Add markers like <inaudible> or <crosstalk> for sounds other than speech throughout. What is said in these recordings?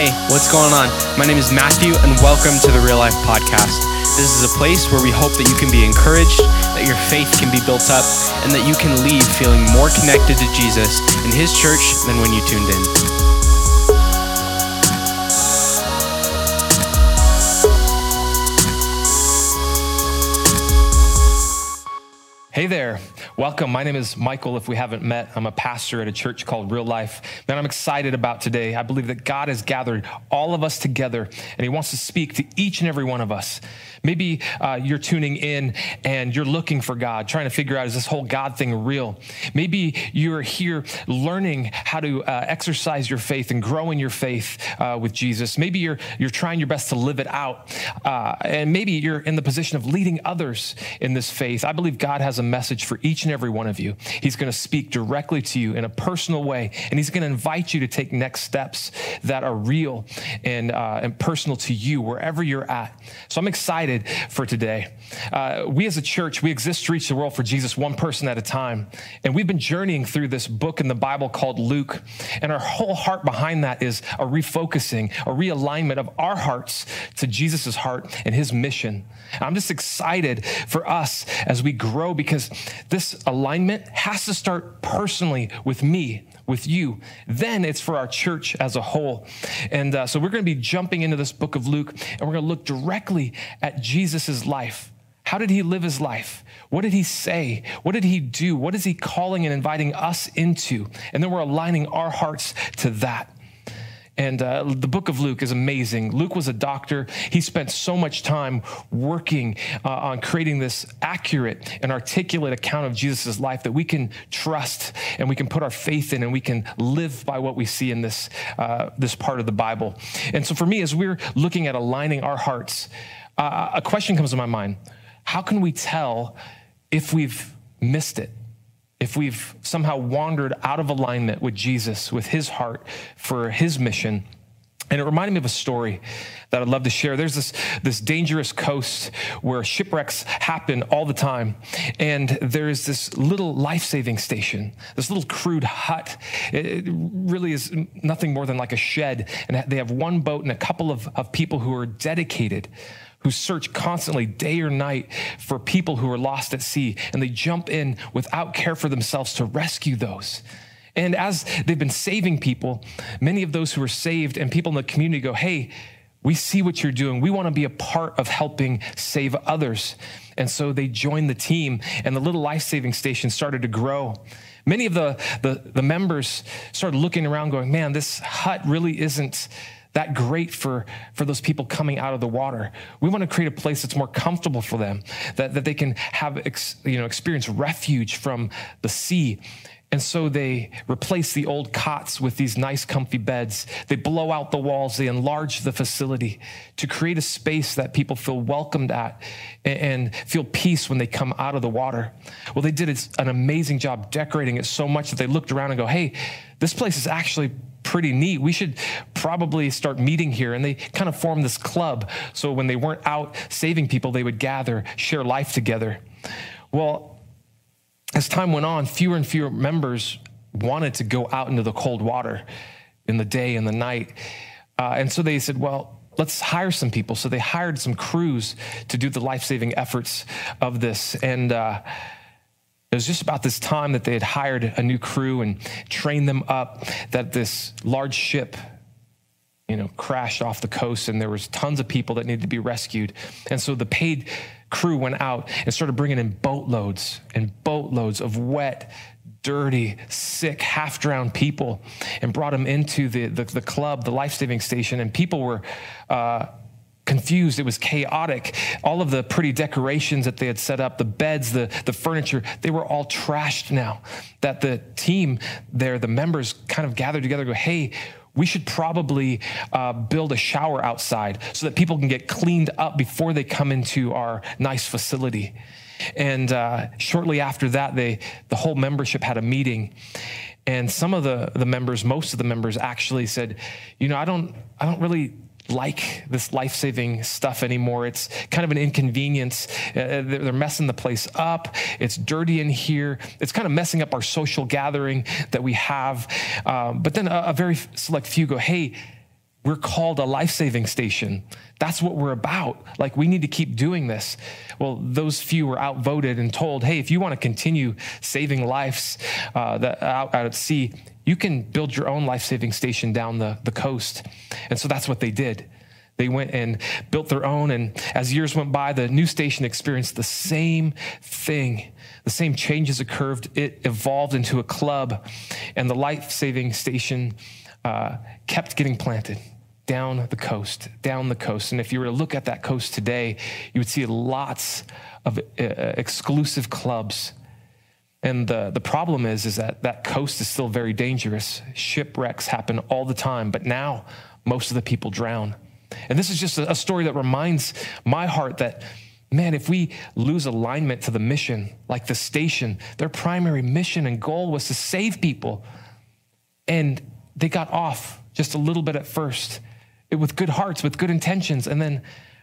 Hey, what's going on? My name is Matthew, and welcome to the Real Life Podcast. This is a place where we hope that you can be encouraged, that your faith can be built up, and that you can leave feeling more connected to Jesus and His church than when you tuned in. Hey there. Welcome. My name is Michael. If we haven't met, I'm a pastor at a church called Real Life. Man, I'm excited about today. I believe that God has gathered all of us together and He wants to speak to each and every one of us. Maybe uh, you're tuning in and you're looking for God, trying to figure out is this whole God thing real? Maybe you're here learning how to uh, exercise your faith and grow in your faith uh, with Jesus. Maybe you're you're trying your best to live it out, uh, and maybe you're in the position of leading others in this faith. I believe God has a message for each and every one of you. He's going to speak directly to you in a personal way, and He's going to invite you to take next steps that are real and uh, and personal to you wherever you're at. So I'm excited excited for today. Uh, we as a church, we exist to reach the world for Jesus one person at a time. And we've been journeying through this book in the Bible called Luke. And our whole heart behind that is a refocusing, a realignment of our hearts to Jesus' heart and his mission. I'm just excited for us as we grow because this alignment has to start personally with me with you. Then it's for our church as a whole. And uh, so we're going to be jumping into this book of Luke and we're going to look directly at Jesus' life. How did he live his life? What did he say? What did he do? What is he calling and inviting us into? And then we're aligning our hearts to that. And uh, the book of Luke is amazing. Luke was a doctor. He spent so much time working uh, on creating this accurate and articulate account of Jesus' life that we can trust and we can put our faith in and we can live by what we see in this, uh, this part of the Bible. And so for me, as we're looking at aligning our hearts, uh, a question comes to my mind How can we tell if we've missed it? If we've somehow wandered out of alignment with Jesus, with his heart for his mission. And it reminded me of a story that I'd love to share. There's this, this dangerous coast where shipwrecks happen all the time. And there's this little life saving station, this little crude hut. It really is nothing more than like a shed. And they have one boat and a couple of, of people who are dedicated who search constantly day or night for people who are lost at sea, and they jump in without care for themselves to rescue those. And as they've been saving people, many of those who are saved and people in the community go, Hey, we see what you're doing. We want to be a part of helping save others. And so they joined the team, and the little life saving station started to grow. Many of the, the, the members started looking around, going, Man, this hut really isn't that great for, for those people coming out of the water. We want to create a place that's more comfortable for them, that, that they can have ex, you know, experience refuge from the sea. And so they replace the old cots with these nice, comfy beds. They blow out the walls, they enlarge the facility to create a space that people feel welcomed at and feel peace when they come out of the water. Well, they did an amazing job decorating it so much that they looked around and go, hey, this place is actually pretty neat. We should probably start meeting here. And they kind of formed this club. So when they weren't out saving people, they would gather, share life together. Well, as time went on, fewer and fewer members wanted to go out into the cold water in the day and the night. Uh, and so they said, well, let's hire some people. So they hired some crews to do the life saving efforts of this. And, uh, it was just about this time that they had hired a new crew and trained them up that this large ship you know crashed off the coast and there was tons of people that needed to be rescued. And so the paid crew went out and started bringing in boatloads and boatloads of wet dirty sick half drowned people and brought them into the, the, the club the life-saving station. And people were uh, confused. It was chaotic. All of the pretty decorations that they had set up, the beds, the, the furniture, they were all trashed now. That the team there, the members kind of gathered together go, hey, we should probably uh, build a shower outside so that people can get cleaned up before they come into our nice facility. And uh, shortly after that, they, the whole membership had a meeting. And some of the, the members, most of the members actually said, you know, I don't, I don't really like this life saving stuff anymore. It's kind of an inconvenience. Uh, they're messing the place up. It's dirty in here. It's kind of messing up our social gathering that we have. Um, but then a, a very select few go, hey, We're called a life saving station. That's what we're about. Like, we need to keep doing this. Well, those few were outvoted and told, hey, if you want to continue saving lives uh, out, out at sea, you can build your own life saving station down the, the coast. And so that's what they did. They went and built their own. And as years went by, the new station experienced the same thing. The same changes occurred. It evolved into a club, and the life saving station uh, kept getting planted down the coast, down the coast. And if you were to look at that coast today, you would see lots of uh, exclusive clubs. And the, the problem is, is that that coast is still very dangerous. Shipwrecks happen all the time, but now most of the people drown. And this is just a, a story that reminds my heart that, man, if we lose alignment to the mission, like the station, their primary mission and goal was to save people. And they got off just a little bit at first with good hearts, with good intentions. And then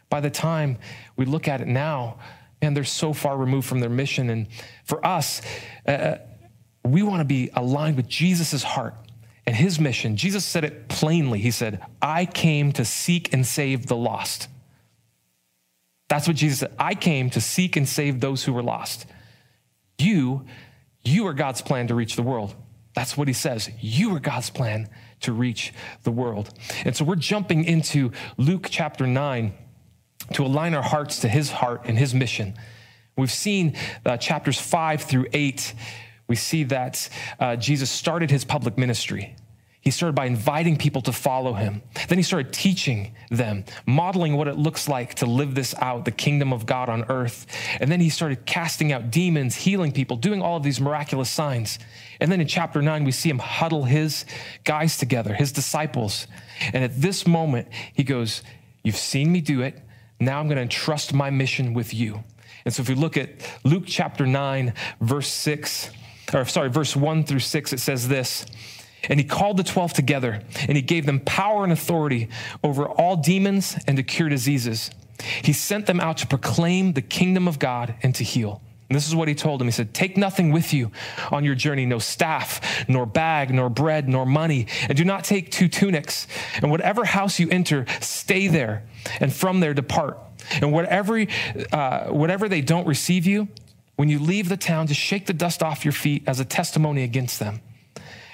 by the time we look at it now, and they're so far removed from their mission. And for us, uh, uh we want to be aligned with Jesus' heart and his mission. Jesus said it plainly. He said, I came to seek and save the lost. That's what Jesus said. I came to seek and save those who were lost. You, you are God's plan to reach the world. That's what he says. You are God's plan to reach the world. And so we're jumping into Luke chapter 9 to align our hearts to his heart and his mission. We've seen uh, chapters 5 through 8. We see that uh, Jesus started his public ministry. He started by inviting people to follow him. Then he started teaching them, modeling what it looks like to live this out, the kingdom of God on earth. And then he started casting out demons, healing people, doing all of these miraculous signs. And then in chapter nine, we see him huddle his guys together, his disciples. And at this moment, he goes, You've seen me do it. Now I'm going to entrust my mission with you. And so if we look at Luke chapter 9, verse 6, or sorry, verse 1 through 6, it says this. And he called the 12 together and he gave them power and authority over all demons and to cure diseases. He sent them out to proclaim the kingdom of God and to heal. And this is what he told him. He said, Take nothing with you on your journey no staff, nor bag, nor bread, nor money, and do not take two tunics. And whatever house you enter, stay there, and from there depart. And whatever, uh, whatever they don't receive you, when you leave the town, just shake the dust off your feet as a testimony against them.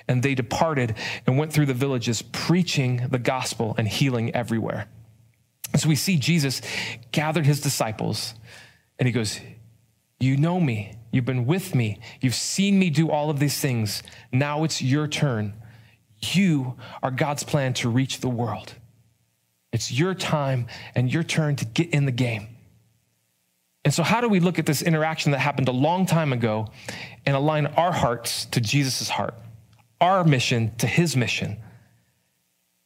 And they departed and went through the villages, preaching the gospel and healing everywhere. So we see Jesus gathered his disciples, and he goes, You know me. You've been with me. You've seen me do all of these things. Now it's your turn. You are God's plan to reach the world. It's your time and your turn to get in the game. And so, how do we look at this interaction that happened a long time ago and align our hearts to Jesus' heart? our mission to his mission.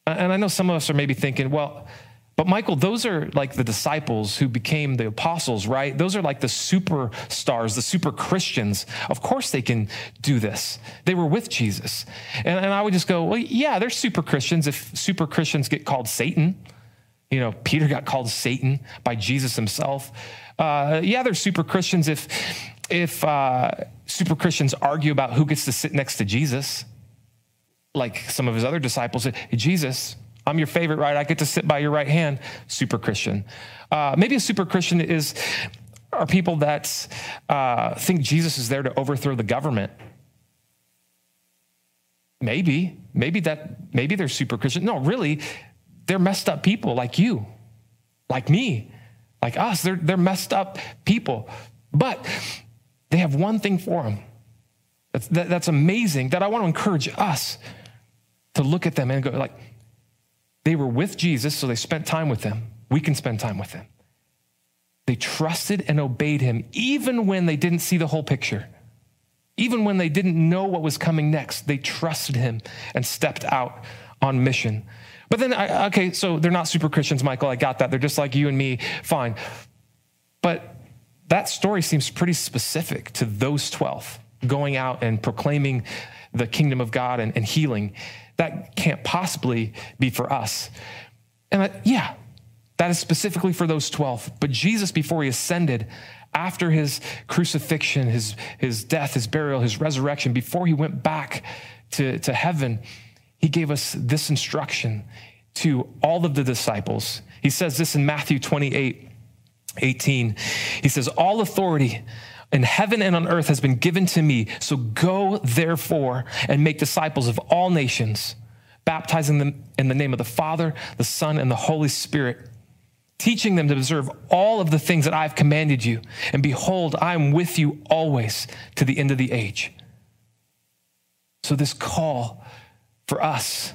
And I know some of us are maybe thinking, well, but Michael, those are like the disciples who became the apostles, right? Those are like the superstars, the super Christians. Of course they can do this. They were with Jesus. And, and I would just go, well, yeah, they're super Christians if super Christians get called Satan. You know, Peter got called Satan by Jesus himself. Uh, yeah, they're super Christians if, if uh, super Christians argue about who gets to sit next to Jesus like some of his other disciples Jesus, I'm your favorite, right? I get to sit by your right hand. Super Christian. Uh, maybe a super Christian is are people that uh, think Jesus is there to overthrow the government. Maybe, maybe that, maybe they're super Christian. No, really, they're messed up people like you, like me, like us. They're they're messed up people, but they have one thing for them. That's, that, that's amazing. That I want to encourage us to look at them and go, like, they were with Jesus, so they spent time with him. We can spend time with him. They trusted and obeyed him, even when they didn't see the whole picture. Even when they didn't know what was coming next, they trusted him and stepped out on mission. But then, I, okay, so they're not super Christians, Michael. I got that. They're just like you and me. Fine. But that story seems pretty specific to those 12 going out and proclaiming the kingdom of God and, and healing that can't possibly be for us. And I, yeah, that is specifically for those 12. But Jesus, before he ascended, after his crucifixion, his, his death, his burial, his resurrection, before he went back to, to heaven, he gave us this instruction to all of the disciples. He says this in Matthew 28 18. He says, All authority in heaven and on earth has been given to me. So go, therefore, and make disciples of all nations, baptizing them in the name of the Father, the Son, and the Holy Spirit, teaching them to observe all of the things that I've commanded you. And behold, I am with you always to the end of the age. So, this call for us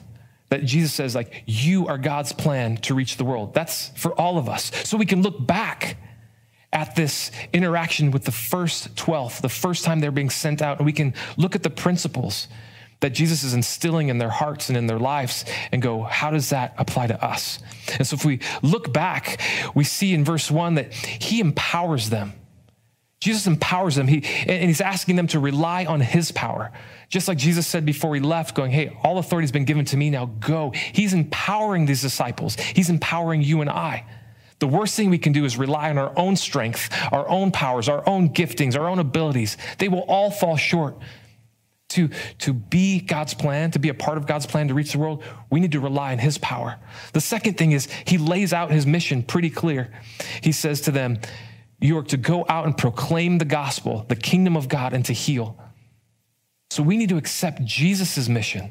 that Jesus says, like, you are God's plan to reach the world. That's for all of us. So we can look back at this interaction with the first 12, the first time they're being sent out, and we can look at the principles that Jesus is instilling in their hearts and in their lives and go, how does that apply to us? And so if we look back, we see in verse one that he empowers them. Jesus empowers them. He, and he's asking them to rely on his power. Just like Jesus said before he left, going, Hey, all authority has been given to me, now go. He's empowering these disciples, he's empowering you and I. The worst thing we can do is rely on our own strength, our own powers, our own giftings, our own abilities. They will all fall short. To, to be God's plan, to be a part of God's plan to reach the world, we need to rely on His power. The second thing is He lays out His mission pretty clear. He says to them, You are to go out and proclaim the gospel, the kingdom of God, and to heal. So we need to accept Jesus' mission,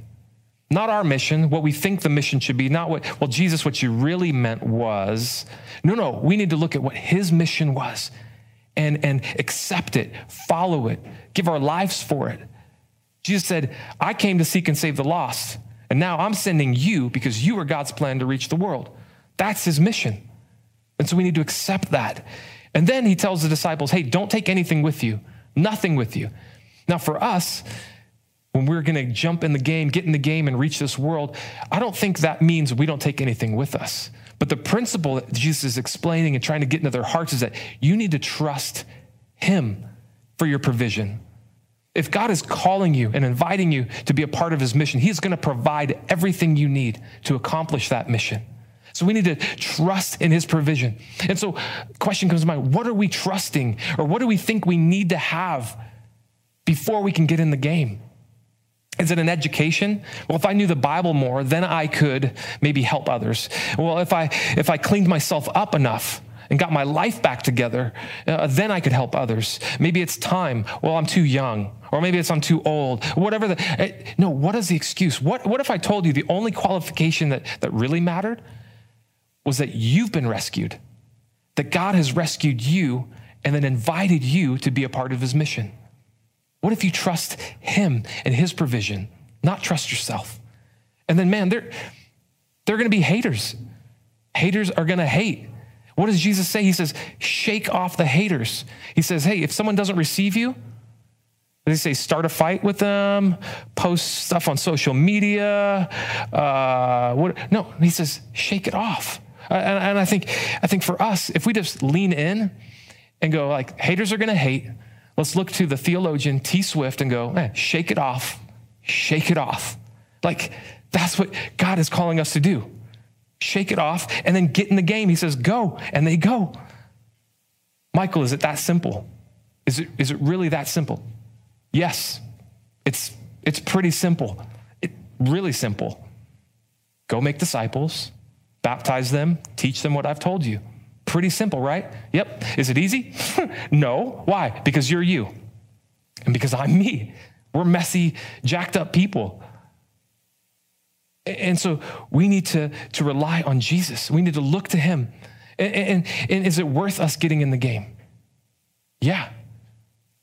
not our mission, what we think the mission should be, not what, well, Jesus, what you really meant was. No, no, we need to look at what his mission was and, and accept it, follow it, give our lives for it. Jesus said, I came to seek and save the lost, and now I'm sending you because you are God's plan to reach the world. That's his mission. And so we need to accept that. And then he tells the disciples, hey, don't take anything with you, nothing with you. Now, for us, when we're going to jump in the game, get in the game, and reach this world, I don't think that means we don't take anything with us. But the principle that Jesus is explaining and trying to get into their hearts is that you need to trust Him for your provision. If God is calling you and inviting you to be a part of His mission, He's going to provide everything you need to accomplish that mission. So we need to trust in his provision. And so question comes to mind, what are we trusting or what do we think we need to have before we can get in the game? Is it an education? Well, if I knew the Bible more, then I could maybe help others. Well, if I if I cleaned myself up enough and got my life back together, uh, then I could help others. Maybe it's time. Well, I'm too young, or maybe it's I'm too old. Whatever the uh, no. What is the excuse? What what if I told you the only qualification that that really mattered was that you've been rescued, that God has rescued you, and then invited you to be a part of His mission. What if you trust Him and His provision, not trust yourself? And then, man, they're, they're going to be haters. Haters are going to hate. What does Jesus say? He says, shake off the haters. He says, hey, if someone doesn't receive you, they say start a fight with them, post stuff on social media. Uh, what? No, he says shake it off. And, and I think, I think for us, if we just lean in and go like, haters are going to hate, Let's look to the theologian T. Swift and go, man, shake it off, shake it off. Like, that's what God is calling us to do. Shake it off and then get in the game. He says, go, and they go. Michael, is it that simple? Is it, is it really that simple? Yes, it's, it's pretty simple. It, really simple. Go make disciples, baptize them, teach them what I've told you. Pretty simple, right? Yep. Is it easy? <laughs> no. Why? Because you're you. And because I'm me. We're messy, jacked up people. And so we need to, to rely on Jesus. We need to look to him. And, and, and is it worth us getting in the game? Yeah.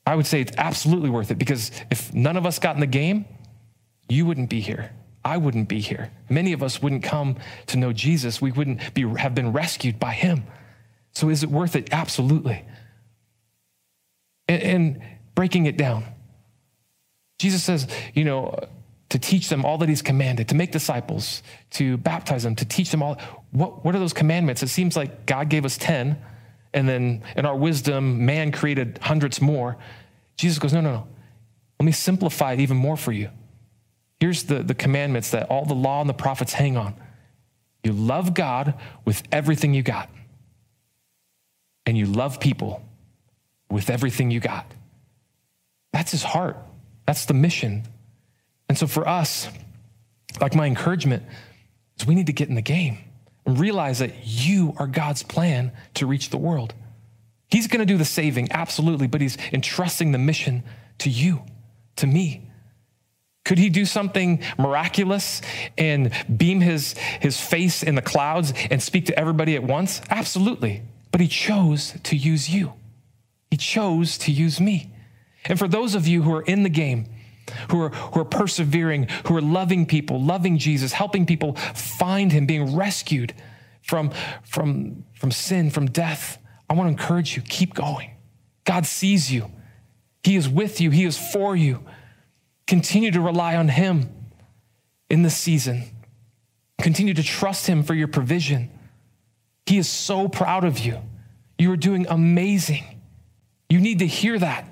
I would say it's absolutely worth it because if none of us got in the game, you wouldn't be here. I wouldn't be here. Many of us wouldn't come to know Jesus. We wouldn't be, have been rescued by him. So is it worth it? Absolutely. And, and breaking it down, Jesus says, you know, to teach them all that he's commanded, to make disciples, to baptize them, to teach them all. What, what are those commandments? It seems like God gave us 10, and then in our wisdom, man created hundreds more. Jesus goes, no, no, no. Let me simplify it even more for you. Here's the, the commandments that all the law and the prophets hang on. You love God with everything you got and you love people with everything you got. That's his heart. That's the mission. And so for us, like my encouragement is we need to get in the game and realize that you are God's plan to reach the world. He's going to do the saving, absolutely, but he's entrusting the mission to you, to me. Could he do something miraculous and beam his, his face in the clouds and speak to everybody at once? Absolutely. But he chose to use you. He chose to use me. And for those of you who are in the game, who are, who are persevering, who are loving people, loving Jesus, helping people find him, being rescued from, from, from sin, from death, I want to encourage you keep going. God sees you, He is with you, He is for you. Continue to rely on Him in this season. Continue to trust Him for your provision. He is so proud of you. You are doing amazing. You need to hear that.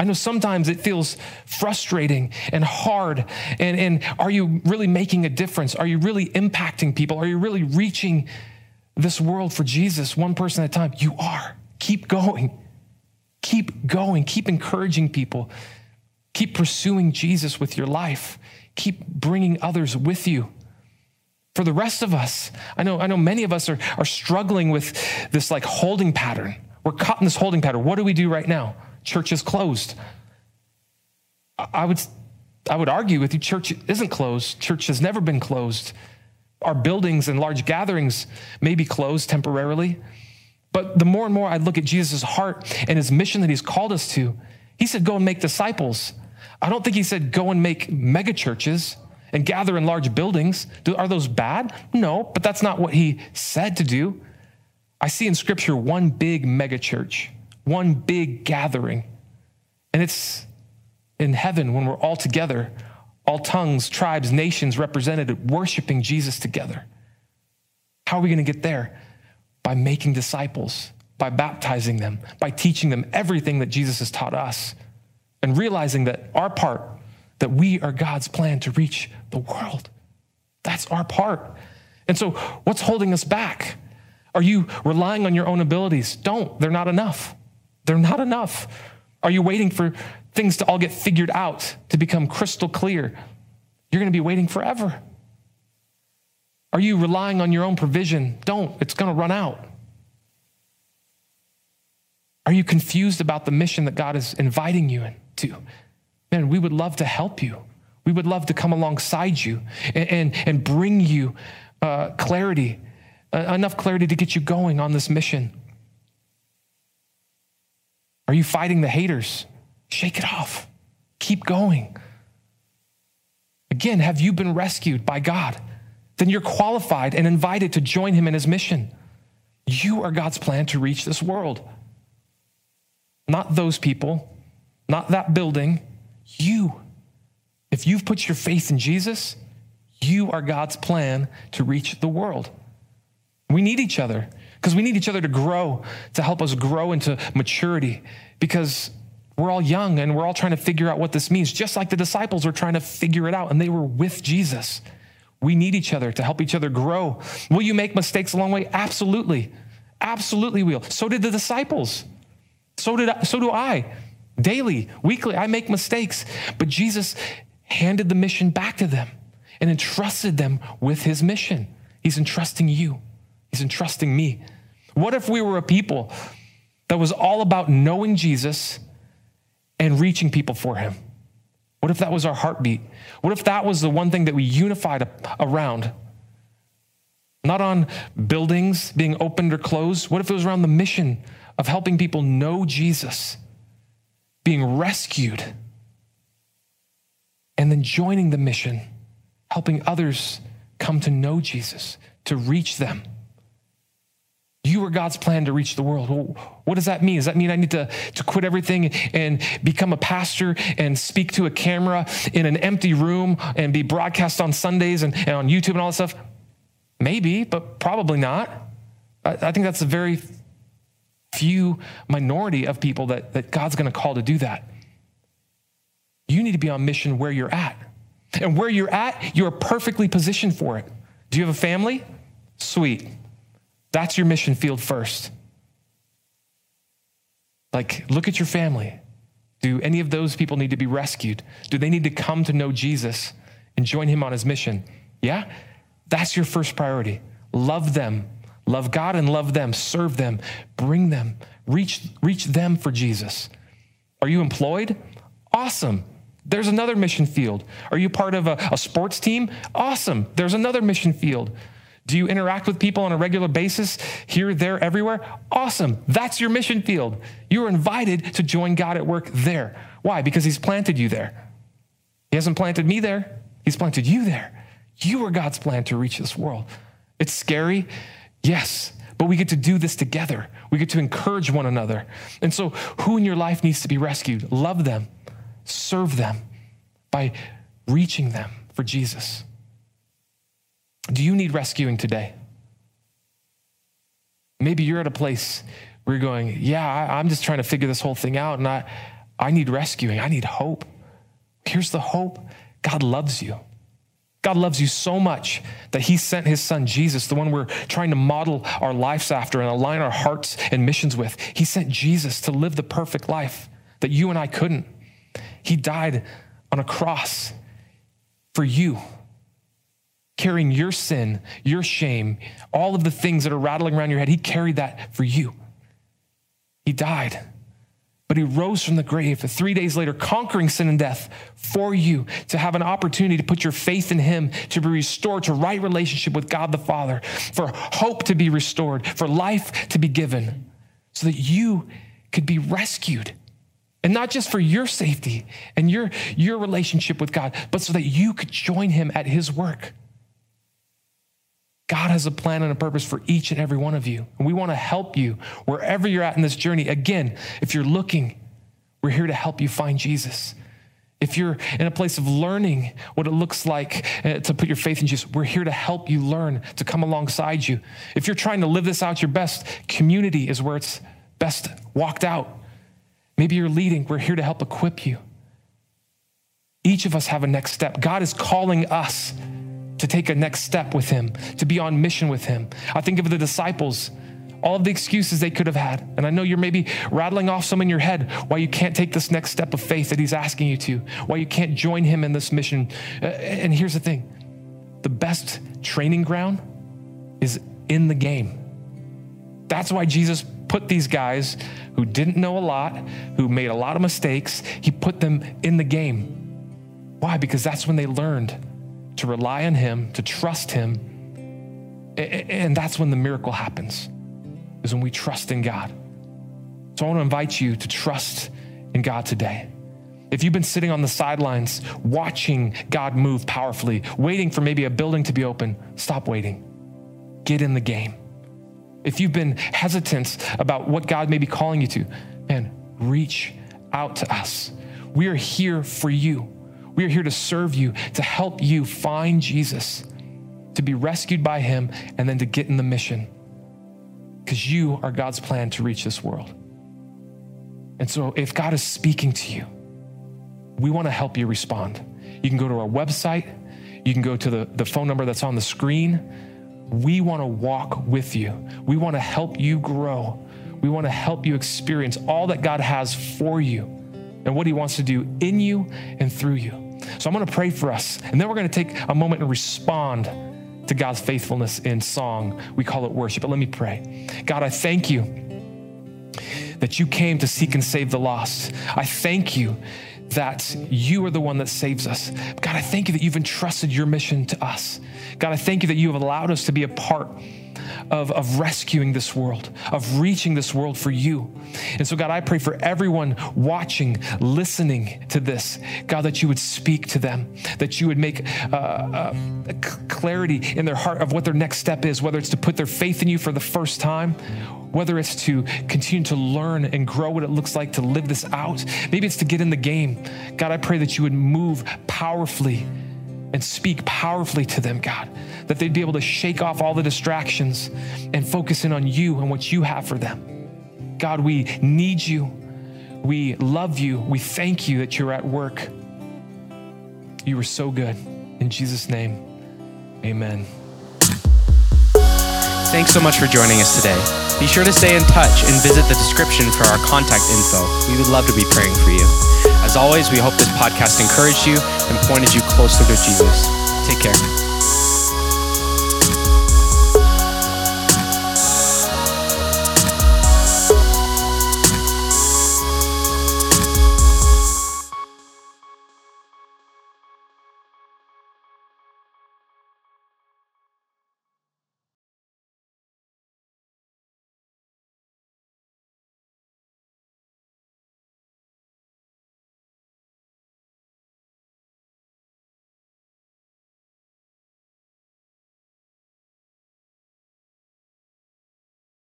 I know sometimes it feels frustrating and hard. And, and are you really making a difference? Are you really impacting people? Are you really reaching this world for Jesus one person at a time? You are. Keep going. Keep going. Keep encouraging people. Keep pursuing Jesus with your life. Keep bringing others with you. For the rest of us, I know, I know many of us are, are struggling with this like holding pattern. We're caught in this holding pattern. What do we do right now? Church is closed. I would, I would argue with you, church isn't closed. Church has never been closed. Our buildings and large gatherings may be closed temporarily. But the more and more I look at Jesus' heart and his mission that he's called us to, he said, Go and make disciples. I don't think he said go and make mega churches and gather in large buildings. Are those bad? No, but that's not what he said to do. I see in scripture one big mega church, one big gathering. And it's in heaven when we're all together, all tongues, tribes, nations represented, worshiping Jesus together. How are we going to get there? By making disciples, by baptizing them, by teaching them everything that Jesus has taught us and realizing that our part, that we are God's plan to reach the world. That's our part. And so, what's holding us back? Are you relying on your own abilities? Don't. They're not enough. They're not enough. Are you waiting for things to all get figured out, to become crystal clear? You're going to be waiting forever. Are you relying on your own provision? Don't. It's going to run out. Are you confused about the mission that God is inviting you in? Man, we would love to help you. We would love to come alongside you and, and, and bring you uh, clarity, uh, enough clarity to get you going on this mission. Are you fighting the haters? Shake it off. Keep going. Again, have you been rescued by God? Then you're qualified and invited to join him in his mission. You are God's plan to reach this world. Not those people, not that building, you. If you've put your faith in Jesus, you are God's plan to reach the world. We need each other because we need each other to grow, to help us grow into maturity because we're all young and we're all trying to figure out what this means, just like the disciples were trying to figure it out and they were with Jesus. We need each other to help each other grow. Will you make mistakes along the way? Absolutely. Absolutely we will. So did the disciples. So did I, so do I. Daily, weekly, I make mistakes. But Jesus handed the mission back to them and entrusted them with his mission. He's entrusting you, he's entrusting me. What if we were a people that was all about knowing Jesus and reaching people for him? What if that was our heartbeat? What if that was the one thing that we unified around? Not on buildings being opened or closed. What if it was around the mission of helping people know Jesus being rescued, and then joining the mission, helping others come to know Jesus, to reach them. You were God's plan to reach the world. Well, what does that mean? Does that mean I need to, to quit everything and become a pastor and speak to a camera in an empty room and be broadcast on Sundays and, and on YouTube and all that stuff? Maybe, but probably not. I, I think that's a very few minority of people that, that God's going to call to do that. You need to be on mission where you're at. And where you're at, you're perfectly positioned for it. Do you have a family? Sweet. That's your mission field first. Like, look at your family. Do any of those people need to be rescued? Do they need to come to know Jesus and join him on his mission? Yeah? That's your first priority. Love them. Love God and love them. Serve them. Bring them. Reach, reach them for Jesus. Are you employed? Awesome. There's another mission field. Are you part of a, a sports team? Awesome. There's another mission field. Do you interact with people on a regular basis, here, there, everywhere? Awesome. That's your mission field. You are invited to join God at work there. Why? Because He's planted you there. He hasn't planted me there, He's planted you there. You are God's plan to reach this world. It's scary, yes, but we get to do this together. We get to encourage one another. And so, who in your life needs to be rescued? Love them, serve them by reaching them for Jesus. Do you need rescuing today? Maybe you're at a place where you're going, Yeah, I, am just trying to figure this whole thing out, and I, I need rescuing. I need hope. Here's the hope God loves you. God loves you so much that He sent His Son Jesus, the one we're trying to model our lives after and align our hearts and missions with. He sent Jesus to live the perfect life that you and I couldn't. He died on a cross for you carrying your sin, your shame, all of the things that are rattling around your head. He carried that for you. He died, but he rose from the grave three days later, conquering sin and death for you to have an opportunity to put your faith in him, to be restored to right relationship with God the Father, for hope to be restored, for life to be given, so that you could be rescued. And not just for your safety and your, your relationship with God, but so that you could join him at his work. God has a plan and a purpose for each and every one of you. And we want to help you wherever you're at in this journey. Again, if you're looking, we're here to help you find Jesus. If you're in a place of learning what it looks like uh, to put your faith in Jesus, we're here to help you learn, to come alongside you. If you're trying to live this out your best, community is where it's best walked out. Maybe you're leading, we're here to help equip you. Each of us have a next step. God is calling us to take a next step with him, to be on mission with him. I think of the disciples, all of the excuses they could have had. And I know you're maybe rattling off some in your head why you can't take this next step of faith that he's asking you to, why you can't join him in this mission. Uh, and here's the thing the best training ground is in the game. That's why Jesus put these guys who didn't know a lot, who made a lot of mistakes, he put them in the game. Why? Because that's when they learned to rely on Him, to trust Him. And that's when the miracle happens, is when we trust in God. So I want to invite you to trust in God today. If you've been sitting on the sidelines watching God move powerfully, waiting for maybe a building to be open, stop waiting. Get in the game. If you've been hesitant about what God may be calling you to, man, reach out to us. We are here for you. We are here to serve you, to help you find Jesus, to be rescued by him, and then to get in the mission. Because you are God's plan to reach this world. And so, if God is speaking to you, we want to help you respond. You can go to our website, you can go to the, the phone number that's on the screen. We want to walk with you, we want to help you grow. We want to help you experience all that God has for you and what He wants to do in you and through you. So I'm going to pray for us, and then we're going to take a moment and respond to God's faithfulness in song. We call it worship. But let me pray. God, I thank you that you came to seek and save the lost. I thank you that you are the one that saves us. God, I thank you that you've entrusted your mission to us. God, I thank you that you have allowed us to be a part of, of rescuing this world, of reaching this world for you. And so, God, I pray for everyone watching, listening to this, God, that you would speak to them, that you would make uh, uh, clarity in their heart of what their next step is, whether it's to put their faith in you for the first time, whether it's to continue to learn and grow what it looks like to live this out. Maybe it's to get in the game. God, I pray that you would move powerfully and speak powerfully to them, God, that they'd be able to shake off all the distractions and focus in on you and what you have for them. God, we need you. We love you. We thank you that you're at work. You are so good. In Jesus' name, amen. Thanks so much for joining us today. Be sure to stay in touch and visit the description for our contact info. We would love to be praying for you. As always, we hope this podcast encouraged you and pointed you closer to Jesus. Take care.